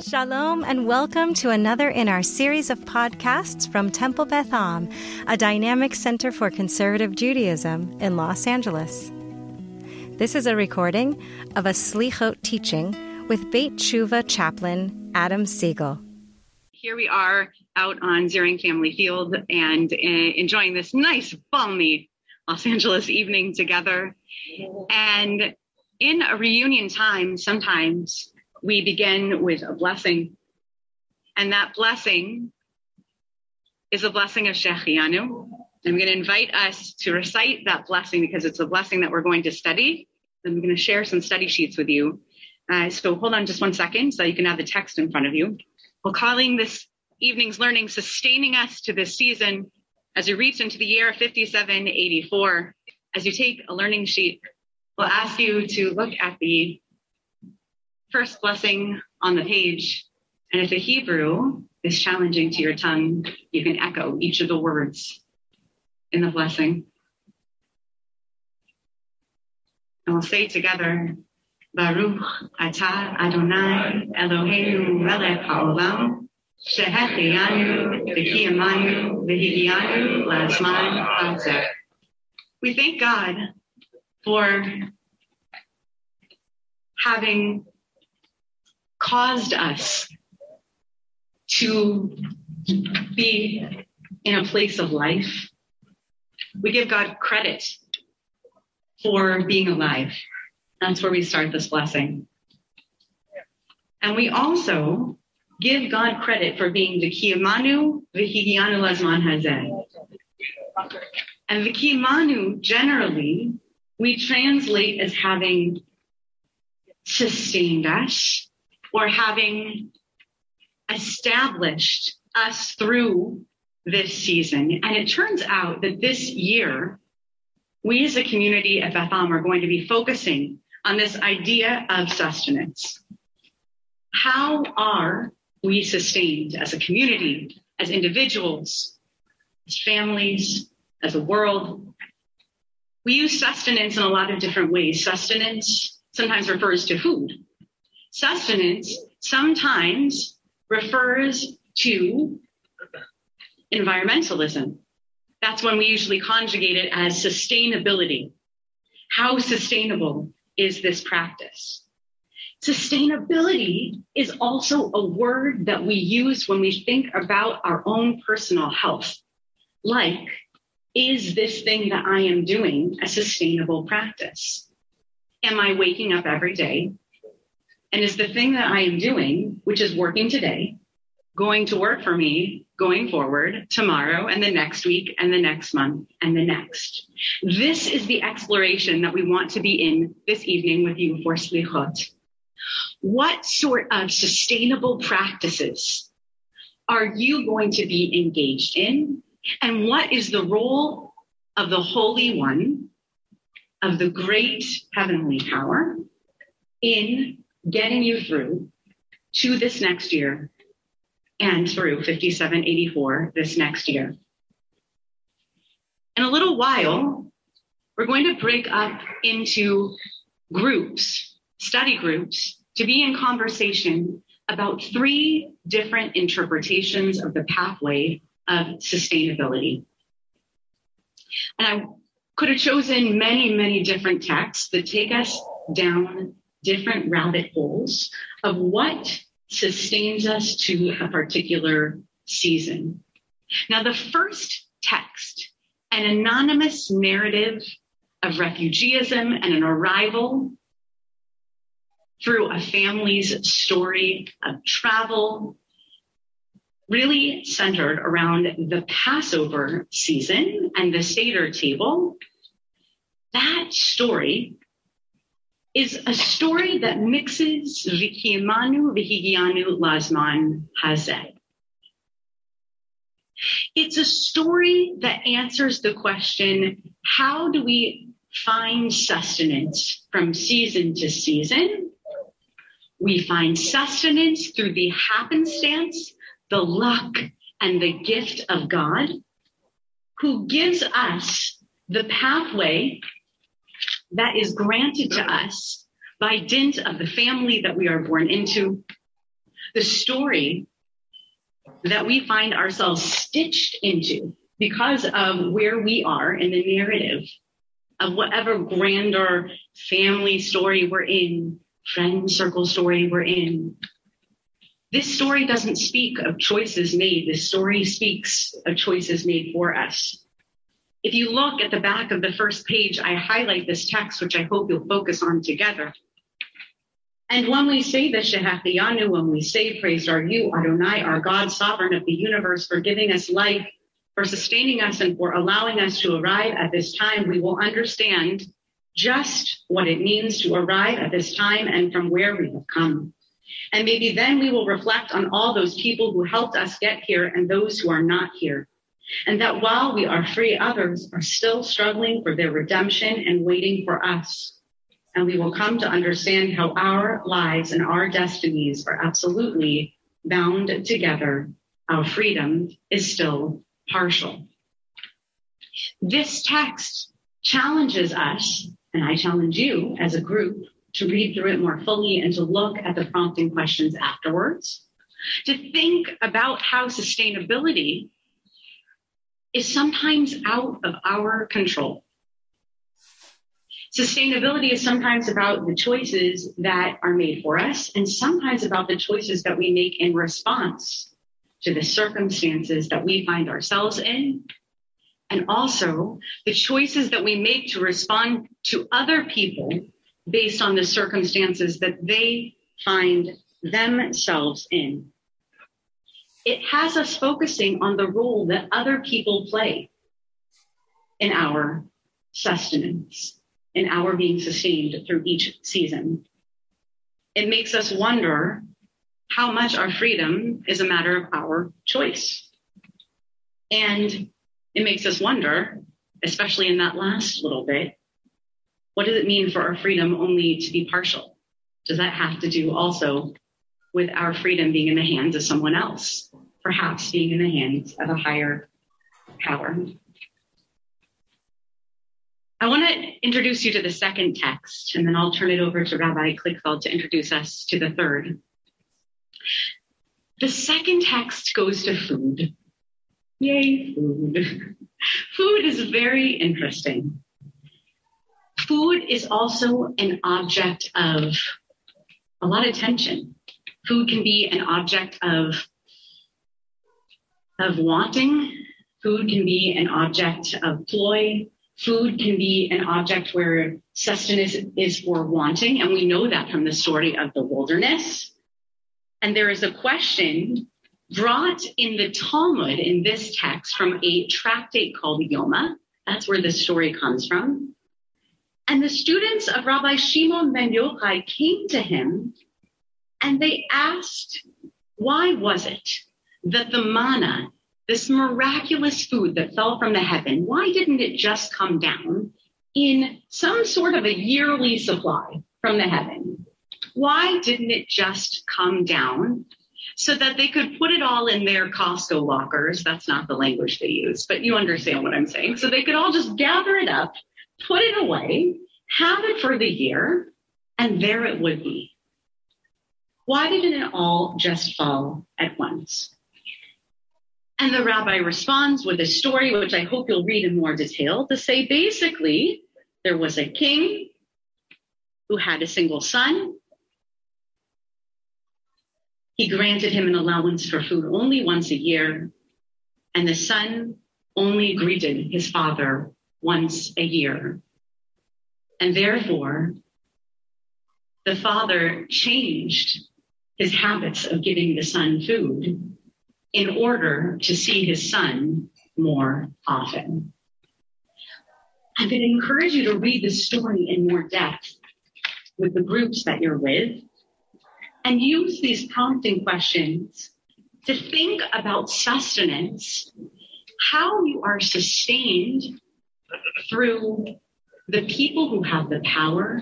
Shalom and welcome to another in our series of podcasts from Temple Beth Am, a dynamic center for conservative Judaism in Los Angeles. This is a recording of a Slichot teaching with Beit T'Shuvah chaplain Adam Siegel. Here we are out on Ziring Family Field and uh, enjoying this nice, balmy Los Angeles evening together. And in a reunion time, sometimes we begin with a blessing. And that blessing is a blessing of Shehecheyanu. I'm going to invite us to recite that blessing because it's a blessing that we're going to study. I'm going to share some study sheets with you. Uh, so hold on just one second so you can have the text in front of you. We're calling this evening's learning sustaining us to this season as we reach into the year 5784. As you take a learning sheet, we'll ask you to look at the first blessing on the page. And if the Hebrew is challenging to your tongue, you can echo each of the words in the blessing. And we'll say together, Baruch atah Adonai Eloheinu melech haolam shehecheyanu v'kiyamanu v'higianu la'azman hazeh. We thank God for having caused us to be in a place of life. We give God credit for being alive. That's where we start this blessing. And we also give God credit for being the Kiyamanu Vihigianu Lazman Hazeh. And the Kiyamanu generally we translate as having sustained us or having established us through this season. And it turns out that this year, we as a community at Beth Am are going to be focusing on this idea of sustenance. How are we sustained as a community, as individuals, as families, as a world? We use sustenance in a lot of different ways. Sustenance sometimes refers to food. Sustenance sometimes refers to environmentalism. That's when we usually conjugate it as sustainability. How sustainable is this practice? Sustainability is also a word that we use when we think about our own personal health. Like, is this thing that I am doing a sustainable practice? Am I waking up every day and is the thing that I am doing, which is working today, going to work for me going forward tomorrow and the next week and the next month and the next? This is the exploration that we want to be in this evening with you for Slichot. What sort of sustainable practices are you going to be engaged in? And what is the role of the Holy One, of the great heavenly power in getting you through to this next year and through 5784 this next year. In a little while, we're going to break up into groups, study groups, to be in conversation about three different interpretations of the pathway of sustainability. And I could have chosen many, many different texts that take us down different rabbit holes of what sustains us to a particular season. Now, the first text, an anonymous narrative of refugeeism and an arrival through a family's story of travel, really centered around the Passover season and the Seder table. That story is a story that mixes Vikiyamanu Vihigianu Lasman Hazeh. It's a story that answers the question, how do we find sustenance from season to season? We find sustenance through the happenstance, the luck, and the gift of God, who gives us the pathway that is granted to us by dint of the family that we are born into, the story that we find ourselves stitched into because of where we are in the narrative of whatever grander family story we're in, friend circle story we're in. This story doesn't speak of choices made. This story speaks of choices made for us. If you look at the back of the first page, I highlight this text, which I hope you'll focus on together. And when we say the Shehecheyanu, when we say, praised are you, Adonai, our God, sovereign of the universe, for giving us life, for sustaining us, and for allowing us to arrive at this time, we will understand just what it means to arrive at this time and from where we have come. And maybe then we will reflect on all those people who helped us get here and those who are not here. And that while we are free, others are still struggling for their redemption and waiting for us and we will come to understand how our lives and our destinies are absolutely bound together. Our freedom is still partial. This text challenges us, and I challenge you as a group to read through it more fully and to look at the prompting questions afterwards, to think about how sustainability is sometimes out of our control. Sustainability is sometimes about the choices that are made for us and sometimes about the choices that we make in response to the circumstances that we find ourselves in. And also the choices that we make to respond to other people based on the circumstances that they find themselves in. It has us focusing on the role that other people play in our sustenance in our being sustained through each season. It makes us wonder how much our freedom is a matter of our choice. And it makes us wonder, especially in that last little bit, what does it mean for our freedom only to be partial? Does that have to do also with our freedom being in the hands of someone else, perhaps being in the hands of a higher power? I want to introduce you to the second text, and then I'll turn it over to Rabbi Kligfeld to introduce us to the third. The second text goes to food. Yay, food. food is very interesting. Food is also an object of a lot of tension. Food can be an object of, of wanting. Food can be an object of ploy food can be an object where sustenance is for wanting. And we know that from the story of the wilderness. And there is a question brought in the Talmud in this text from a tractate called Yoma. That's where the story comes from. And the students of Rabbi Shimon ben Yochai came to him and they asked, why was it that the manna this miraculous food that fell from the heaven, why didn't it just come down in some sort of a yearly supply from the heaven? Why didn't it just come down so that they could put it all in their Costco lockers? That's not the language they use, but you understand what I'm saying. So they could all just gather it up, put it away, have it for the year, and there it would be. Why didn't it all just fall at once? And the rabbi responds with a story, which I hope you'll read in more detail, to say basically there was a king who had a single son. He granted him an allowance for food only once a year, and the son only greeted his father once a year. And therefore, the father changed his habits of giving the son food in order to see his son more often. Going to encourage you to read the story in more depth with the groups that you're with and use these prompting questions to think about sustenance, how you are sustained through the people who have the power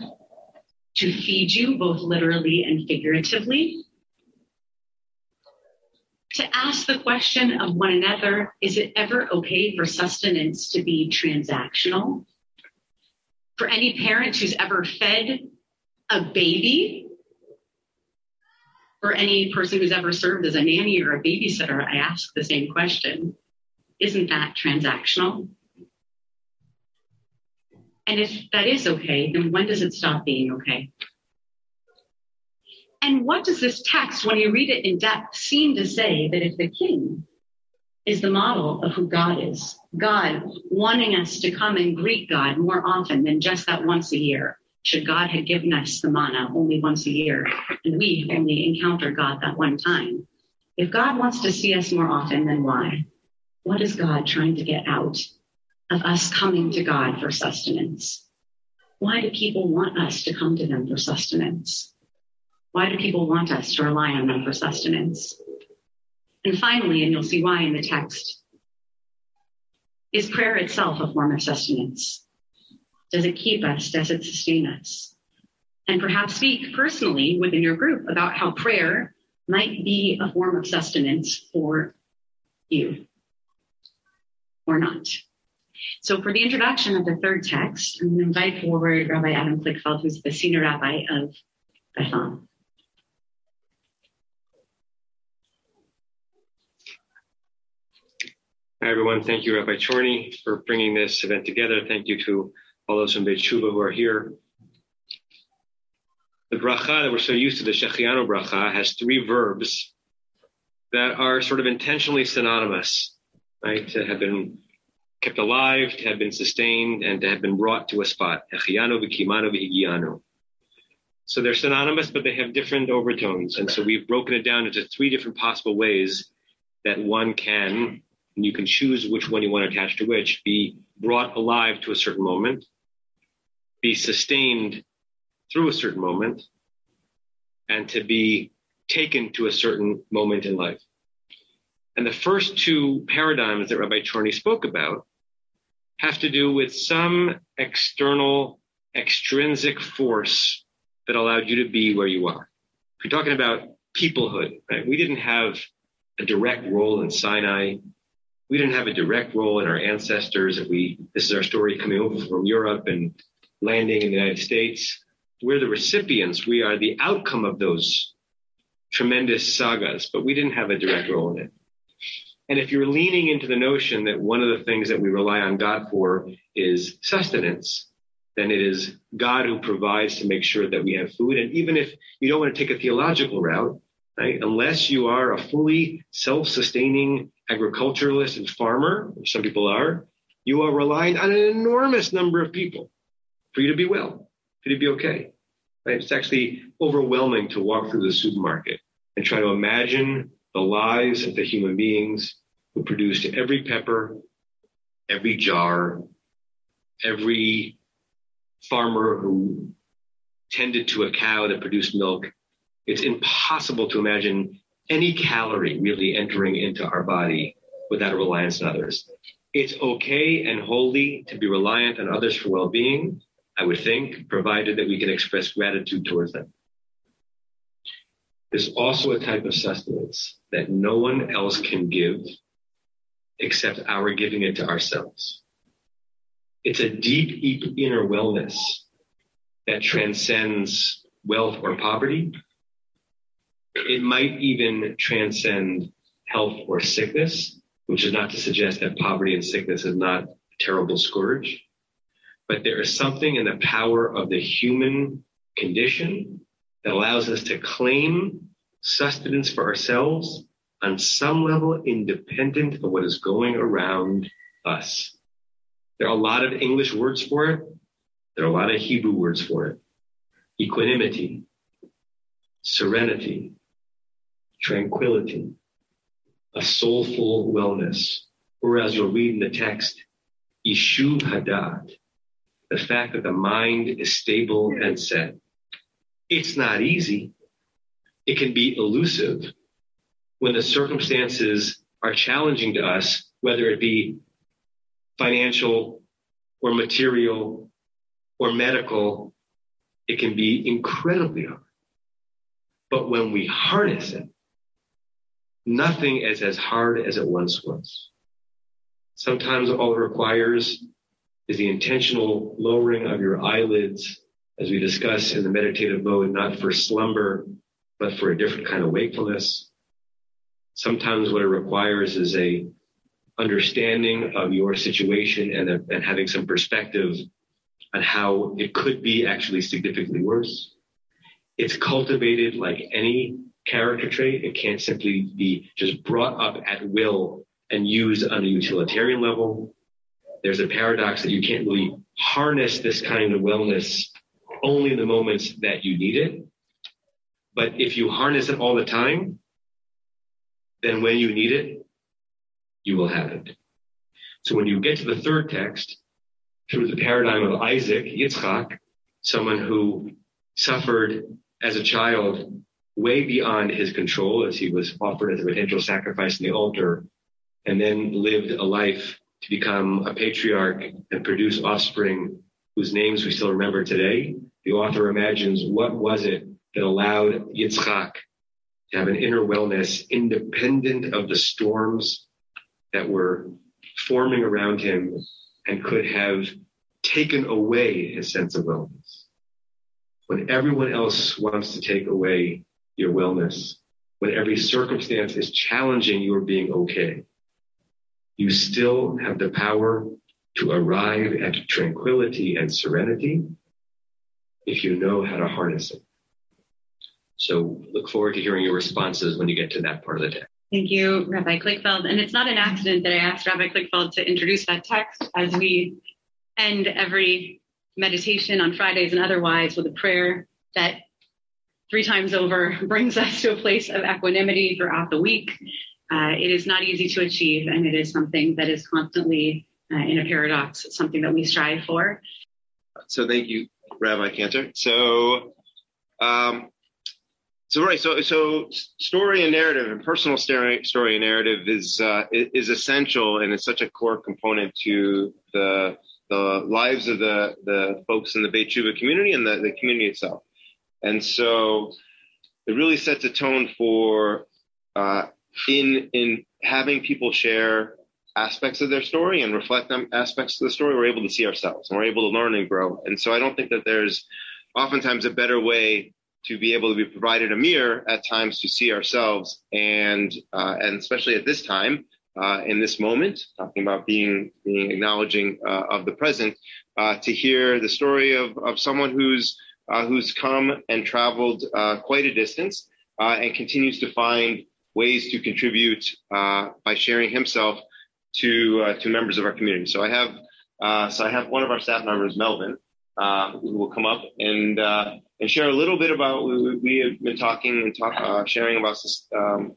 to feed you both literally and figuratively to ask the question of one another, is it ever okay for sustenance to be transactional? For any parent who's ever fed a baby, For any person who's ever served as a nanny or a babysitter, I ask the same question. Isn't that transactional? And if that is okay, then when does it stop being okay? And what does this text, when you read it in depth, seem to say that if the king is the model of who God is, God wanting us to come and greet God more often than just that once a year, should God have given us the manna only once a year and we only encounter God that one time? If God wants to see us more often, then why? What is God trying to get out of us coming to God for sustenance? Why do people want us to come to them for sustenance? Why do people want us to rely on them for sustenance? And finally, and you'll see why in the text, is prayer itself a form of sustenance? Does it keep us? Does it sustain us? And perhaps speak personally within your group about how prayer might be a form of sustenance for you or not. So for the introduction of the third text, I'm going to invite forward Rabbi Adam Kligfeld, who's the senior rabbi of Beth Hi, everyone. Thank you, Rabbi Chorny, for bringing this event together. Thank you to all those from Beit T'Shuvah who are here. The bracha that we're so used to, the Shehecheyanu bracha, has three verbs that are sort of intentionally synonymous, right? To have been kept alive, to have been sustained, and to have been brought to a spot. Shehecheyanu, v'kimanu, v'higianu. So they're synonymous, but they have different overtones. And so we've broken it down into three different possible ways that one can, and you can choose which one you want to attach to which, be brought alive to a certain moment, be sustained through a certain moment and to be taken to a certain moment in life. And the first two paradigms that Rabbi Chorny spoke about have to do with some external, extrinsic force that allowed you to be where you are. If you're talking about peoplehood, right? We didn't have a direct role in Sinai. We didn't have a direct role in our ancestors. We, this is our story coming over from Europe and landing in the United States. We're the recipients. We are the outcome of those tremendous sagas, but we didn't have a direct role in it. And if you're leaning into the notion that one of the things that we rely on God for is sustenance, then it is God who provides to make sure that we have food. And even if you don't want to take a theological route, right, unless you are a fully self-sustaining agriculturalist and farmer, some people are, you are relying on an enormous number of people for you to be well, for you to be okay. Right? It's actually overwhelming to walk through the supermarket and try to imagine the lives of the human beings who produced every pepper, every jar, every farmer who tended to a cow that produced milk. It's impossible to imagine any calorie really entering into our body without a reliance on others. It's okay and holy to be reliant on others for well-being, I would think, provided that we can express gratitude towards them. There's also a type of sustenance that no one else can give except our giving it to ourselves. It's a deep, deep inner wellness that transcends wealth or poverty. It might even transcend health or sickness, which is not to suggest that poverty and sickness is not a terrible scourge but there is something in the power of the human condition that allows us to claim sustenance for ourselves on some level independent of what is going around us. There are a lot of English words for it. There are a lot of Hebrew words for it. Equanimity, serenity, tranquility, a soulful wellness. Or as you'll read in the text, Yishuv Hadat, the fact that the mind is stable and set. It's not easy. It can be elusive when the circumstances are challenging to us, whether it be financial or material or medical. It can be incredibly hard. But when we harness it, nothing is as hard as it once was. Sometimes all it requires is the intentional lowering of your eyelids, as we discuss in the meditative mode, not for slumber, but for a different kind of wakefulness. Sometimes what it requires is a understanding of your situation and, a, and having some perspective on how it could be actually significantly worse. It's cultivated like any character trait. It can't simply be just brought up at will and used on a utilitarian level. There's a paradox that you can't really harness this kind of wellness only in the moments that you need it. But if you harness it all the time, then when you need it, you will have it. So when you get to the third text, through the paradigm of Isaac, Yitzchak, someone who suffered as a child way beyond his control as he was offered as a potential sacrifice in the altar and then lived a life to become a patriarch and produce offspring whose names we still remember today. The author imagines what was it that allowed Yitzchak to have an inner wellness independent of the storms that were forming around him and could have taken away his sense of wellness. When everyone else wants to take away your wellness, when every circumstance is challenging your being okay, you still have the power to arrive at tranquility and serenity if you know how to harness it. So look forward to hearing your responses when you get to that part of the text. Thank you, Rabbi Kligfeld. And it's not an accident that I asked Rabbi Kligfeld to introduce that text as we end every meditation on Fridays and otherwise with a prayer that three times over brings us to a place of equanimity throughout the week. Uh, it is not easy to achieve, and it is something that is constantly uh, in a paradox, something that we strive for. So thank you, Rabbi Cantor. So um, so right, so so story and narrative and personal story, story and narrative is uh, is essential and it's such a core component to the the lives of the the folks in the Beit T'Shuvah community and the, the community itself. And so it really sets a tone for uh, in in having people share aspects of their story and reflect them aspects of the story. We're able to see ourselves and we're able to learn and grow. And so I don't think that there's oftentimes a better way to be able to be provided a mirror at times to see ourselves and uh, and especially at this time uh, in this moment talking about being being acknowledging uh, of the present uh, to hear the story of of someone who's uh, who's come and traveled uh, quite a distance and continues to find ways to contribute by sharing himself to to members of our community so I have so I have one of our staff members Melvin who will come up and and share a little bit about we, we have been talking and talk, uh, sharing about um,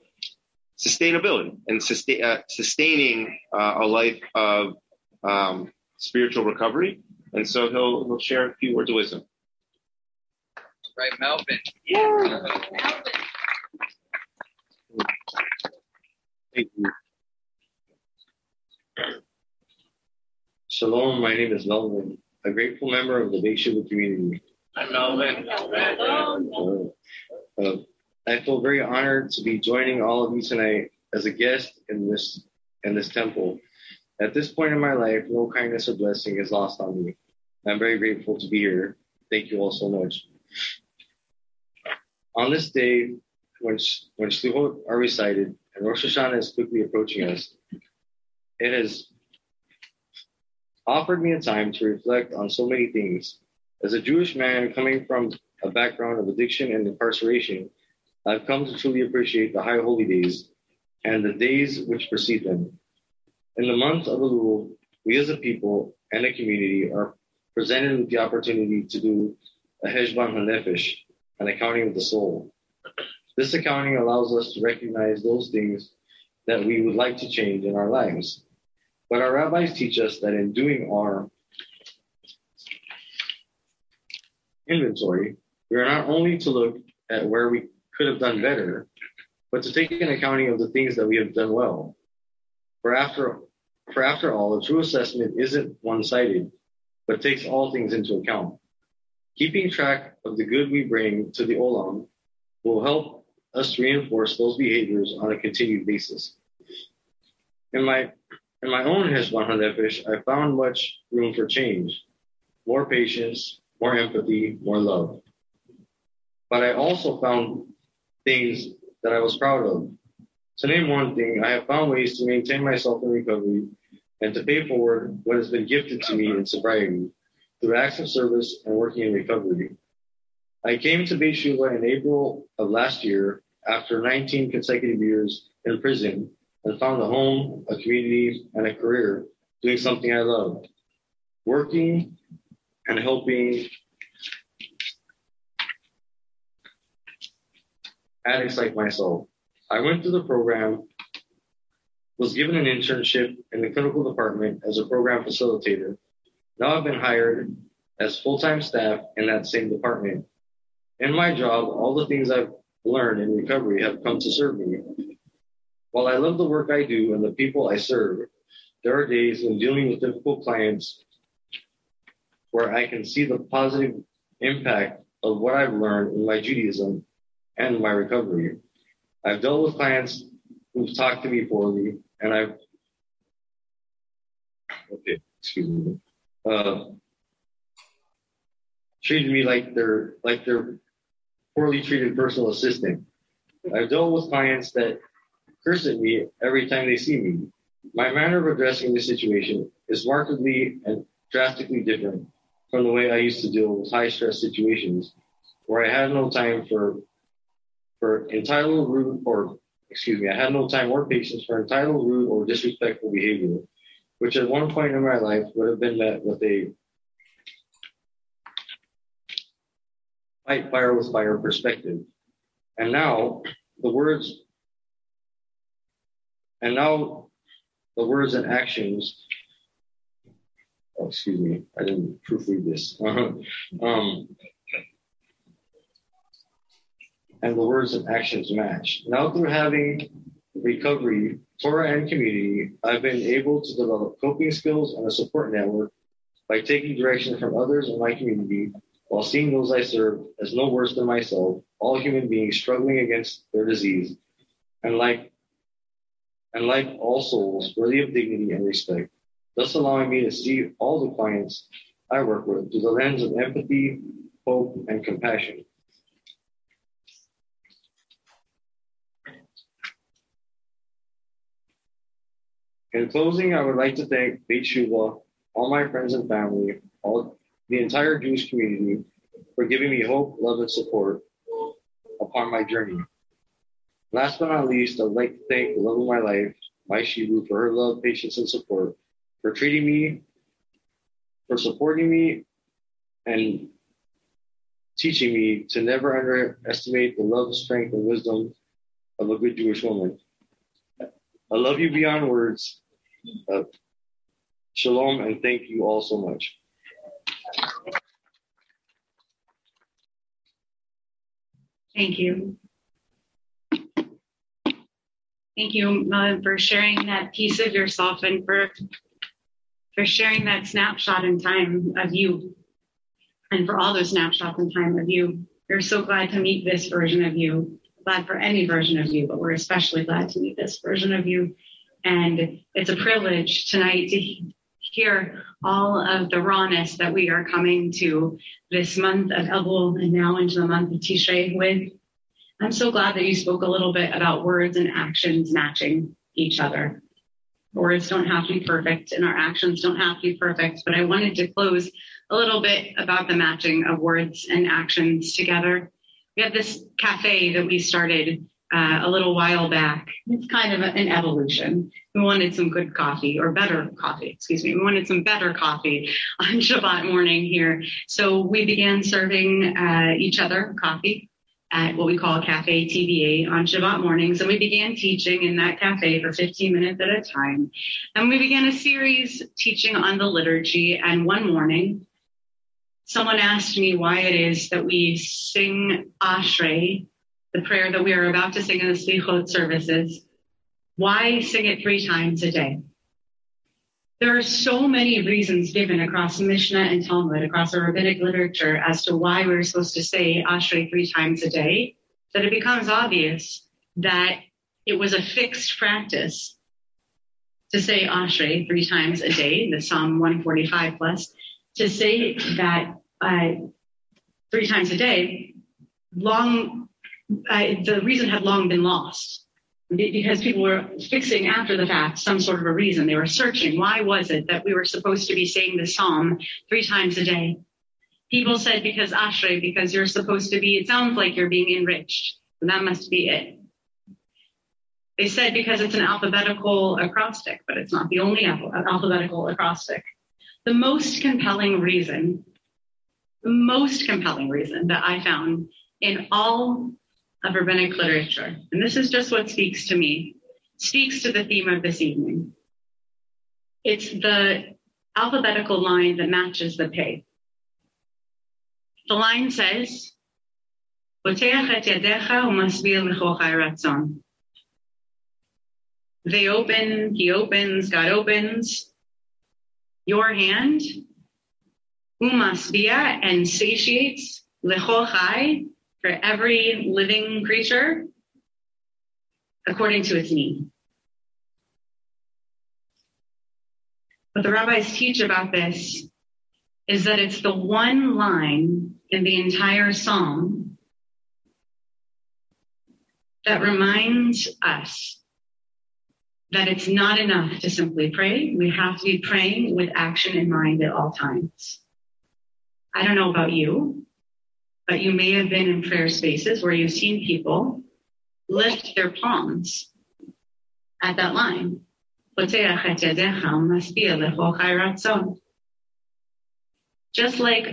sustainability and sustain, uh, sustaining uh, a life of um, spiritual recovery. And so he'll he'll share a few words of wisdom. Right, Melvin. Yeah. Melvin. Thank you. Shalom, my name is Melvin, a grateful member of the Beit T'Shuvah community. I'm Melvin. Uh, uh, I feel very honored to be joining all of you tonight as a guest in this in this temple. At this point in my life, no kindness or blessing is lost on me. I'm very grateful to be here. Thank you all so much. On this day, when when Shluchot are recited and Rosh Hashanah is quickly approaching us, it has offered me a time to reflect on so many things as a Jewish man coming from a background of addiction and incarceration, I've come to truly appreciate the high holy days and the days which precede them. In the month of Elul, we as a people and a community are presented with the opportunity to do a Cheshbon HaNefesh, an accounting of the soul. This accounting allows us to recognize those things that we would like to change in our lives. But our rabbis teach us that in doing our inventory, we are not only to look at where we could have done better, but to take an accounting of the things that we have done well. For after, for after all, a true assessment isn't one-sided, but takes all things into account. Keeping track of the good we bring to the Olam will help us reinforce those behaviors on a continued basis. In my in my own Cheshbon HaNefesh, I found much room for change, more patience, more empathy, more love. But I also found things that I was proud of. To name one thing, I have found ways to maintain myself in recovery and to pay forward what has been gifted to me in sobriety through of service and working in recovery. I came to Beit T'Shuvah in April of last year after 19 consecutive years in prison and found a home, a community, and a career doing something I love, working and helping addicts like myself. I went through the program, was given an internship in the clinical department as a program facilitator. Now I've been hired as full-time staff in that same department. In my job, all the things I've learned in recovery have come to serve me. While I love the work I do and the people I serve, there are days when dealing with difficult clients where I can see the positive impact of what I've learned in my Judaism and my recovery. I've dealt with clients who've talked to me poorly, and I've okay, excuse me, uh, treated me like they're like they're poorly treated personal assistant. I've dealt with clients that curse at me every time they see me. My manner of addressing this situation is markedly and drastically different from the way I used to deal with high stress situations where I had no time for for entitled, rude, or excuse me, I had no time or patience for entitled, rude, or disrespectful behavior, which at one point in my life would have been met with a fight fire with fire perspective. And now the words, and now the words and actions. Oh, excuse me, I didn't proofread this. um, and the words and actions match. Now through having recovery, Torah and community, I've been able to develop coping skills and a support network by taking direction from others in my community while seeing those I serve as no worse than myself, all human beings struggling against their disease, and like and like all souls worthy of dignity and respect, thus allowing me to see all the clients I work with through the lens of empathy, hope, and compassion. In closing, I would like to thank Beit T'Shuvah, all my friends and family, all the entire Jewish community for giving me hope, love, and support upon my journey. Last but not least, I would like to thank the love of my life, my Shibu, for her love, patience, and support, for treating me, for supporting me, and teaching me to never underestimate the love, strength, and wisdom of a good Jewish woman. I love you beyond words. Uh, shalom and thank you all so much. Thank you. Thank you uh, for sharing that piece of yourself and for for sharing that snapshot in time of you and for all those snapshots in time of you. We're so glad to meet this version of you glad for any version of you, but we're especially glad to meet this version of you. And it's a privilege tonight to hear all of the rawness that we are coming to this month of Elul and now into the month of Tishrei with. I'm so glad that you spoke a little bit about words and actions matching each other. Words don't have to be perfect and our actions don't have to be perfect, but I wanted to close a little bit about the matching of words and actions together we have this cafe that we started uh, a little while back. It's kind of an evolution. We wanted some good coffee or better coffee, excuse me. We wanted some better coffee on Shabbat morning here. So we began serving uh, each other coffee at what we call Cafe TBA on Shabbat mornings. And we began teaching in that cafe for 15 minutes at a time. And we began a series teaching on the liturgy. And one morning, someone asked me why it is that we sing Ashrei, the prayer that we are about to sing in the Slichot services. Why sing it three times a day? There are so many reasons given across Mishnah and Talmud, across the rabbinic literature as to why we're supposed to say Ashrei three times a day, that it becomes obvious that it was a fixed practice to say Ashrei three times a day, the Psalm 145 plus, to say that uh, three times a day long I, the reason had long been lost because people were fixing after the fact some sort of a reason. They were searching. Why was it that we were supposed to be saying the psalm three times a day? People said because Ashrei, because you're supposed to be, it sounds like you're being enriched. That must be it. They said because it's an alphabetical acrostic, but it's not the only alpha- alphabetical acrostic. The most compelling reason, most compelling reason that I found in all of rabbinic literature, and this is just what speaks to me, speaks to the theme of this evening. It's the alphabetical line that matches the pay. The line says, "Poteach et yadecha umasbia lechochai. They open, he opens, God opens. Your hand, umasbia, and satiates lechochai for every living creature according to its need. What the rabbis teach about this is that it's the one line in the entire psalm that reminds us that it's not enough to simply pray. We have to be praying with action in mind at all times. I don't know about you, but you may have been in prayer spaces where you've seen people lift their palms at that line. Just like.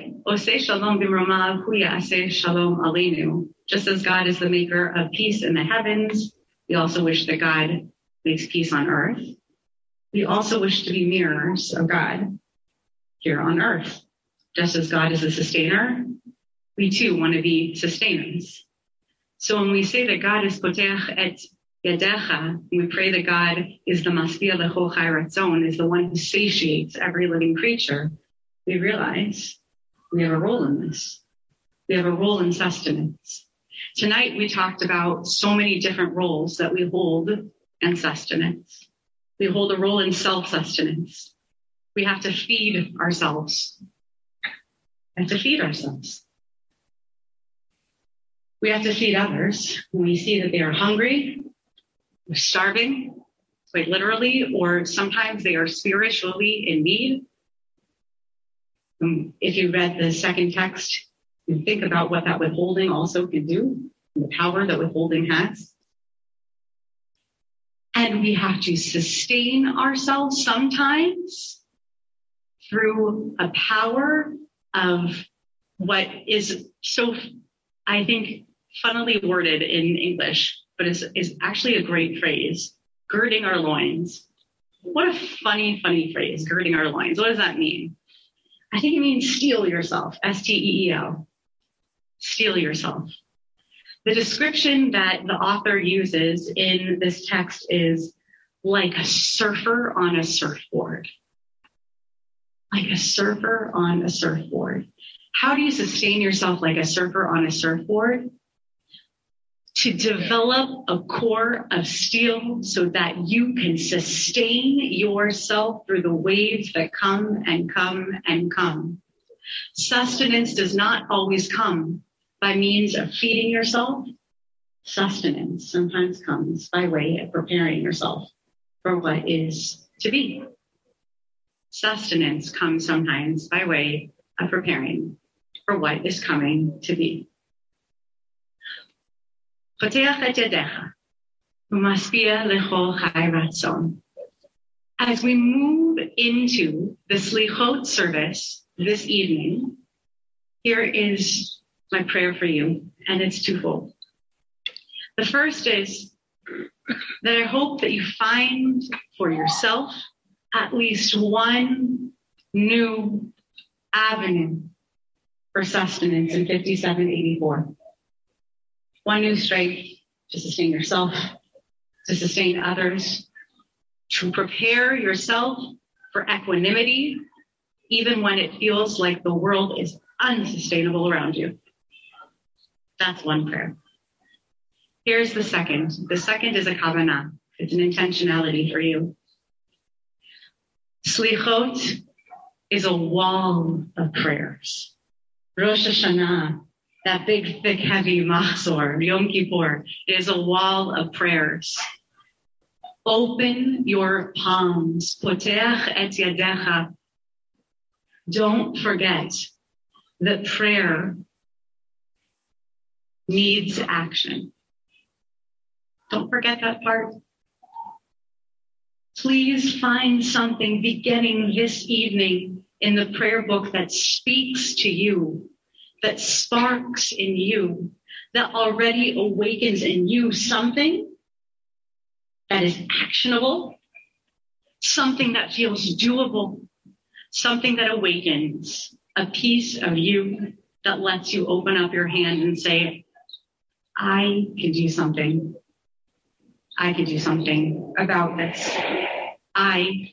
Just as God is the maker of peace in the heavens, we also wish that God makes peace on earth. We also wish to be mirrors of God here on earth. Just as God is a sustainer, we too want to be sustainers. So when we say that God is potech et yadecha, we pray that God is the masbia lecho ratzon, is the one who satiates every living creature, we realize we have a role in this. We have a role in sustenance. Tonight we talked about so many different roles that we hold in sustenance. We hold a role in self-sustenance. We have to feed ourselves. Have to feed ourselves. We have to feed others when we see that they are hungry, or starving, quite literally, or sometimes they are spiritually in need. Um, if you read the second text, you think about what that withholding also can do, the power that withholding has. And we have to sustain ourselves sometimes through a power of what is so, I think, funnily worded in English, but is, is actually a great phrase, girding our loins. What a funny, funny phrase, girding our loins. What does that mean? I think it means steel yourself, S-T-E-E-L. Steel yourself. The description that the author uses in this text is like a surfer on a surfboard. Like a surfer on a surfboard. How do you sustain yourself like a surfer on a surfboard? To develop a core of steel so that you can sustain yourself through the waves that come and come and come. Sustenance does not always come by means of feeding yourself. Sustenance sometimes comes by way of preparing yourself for what is to be. Sustenance comes sometimes by way of preparing for what is coming to be. As we move into the Slichot service this evening, here is my prayer for you, and it's twofold. The first is that I hope that you find for yourself at least one new avenue for sustenance in 5784. One new strength to sustain yourself, to sustain others, to prepare yourself for equanimity, even when it feels like the world is unsustainable around you. That's one prayer. Here's the second. The second is a kavanah. It's an intentionality for you. Slichot is a wall of prayers. Rosh Hashanah, that big, thick, heavy Mahzor, Yom Kippur, is a wall of prayers. Open your palms. Potech et yadecha. Don't forget that prayer needs action. Don't forget that part. Please find something beginning this evening in the prayer book that speaks to you, that sparks in you, that already awakens in you something that is actionable, something that feels doable, something that awakens a piece of you that lets you open up your hand and say, I can do something. I can do something about this. I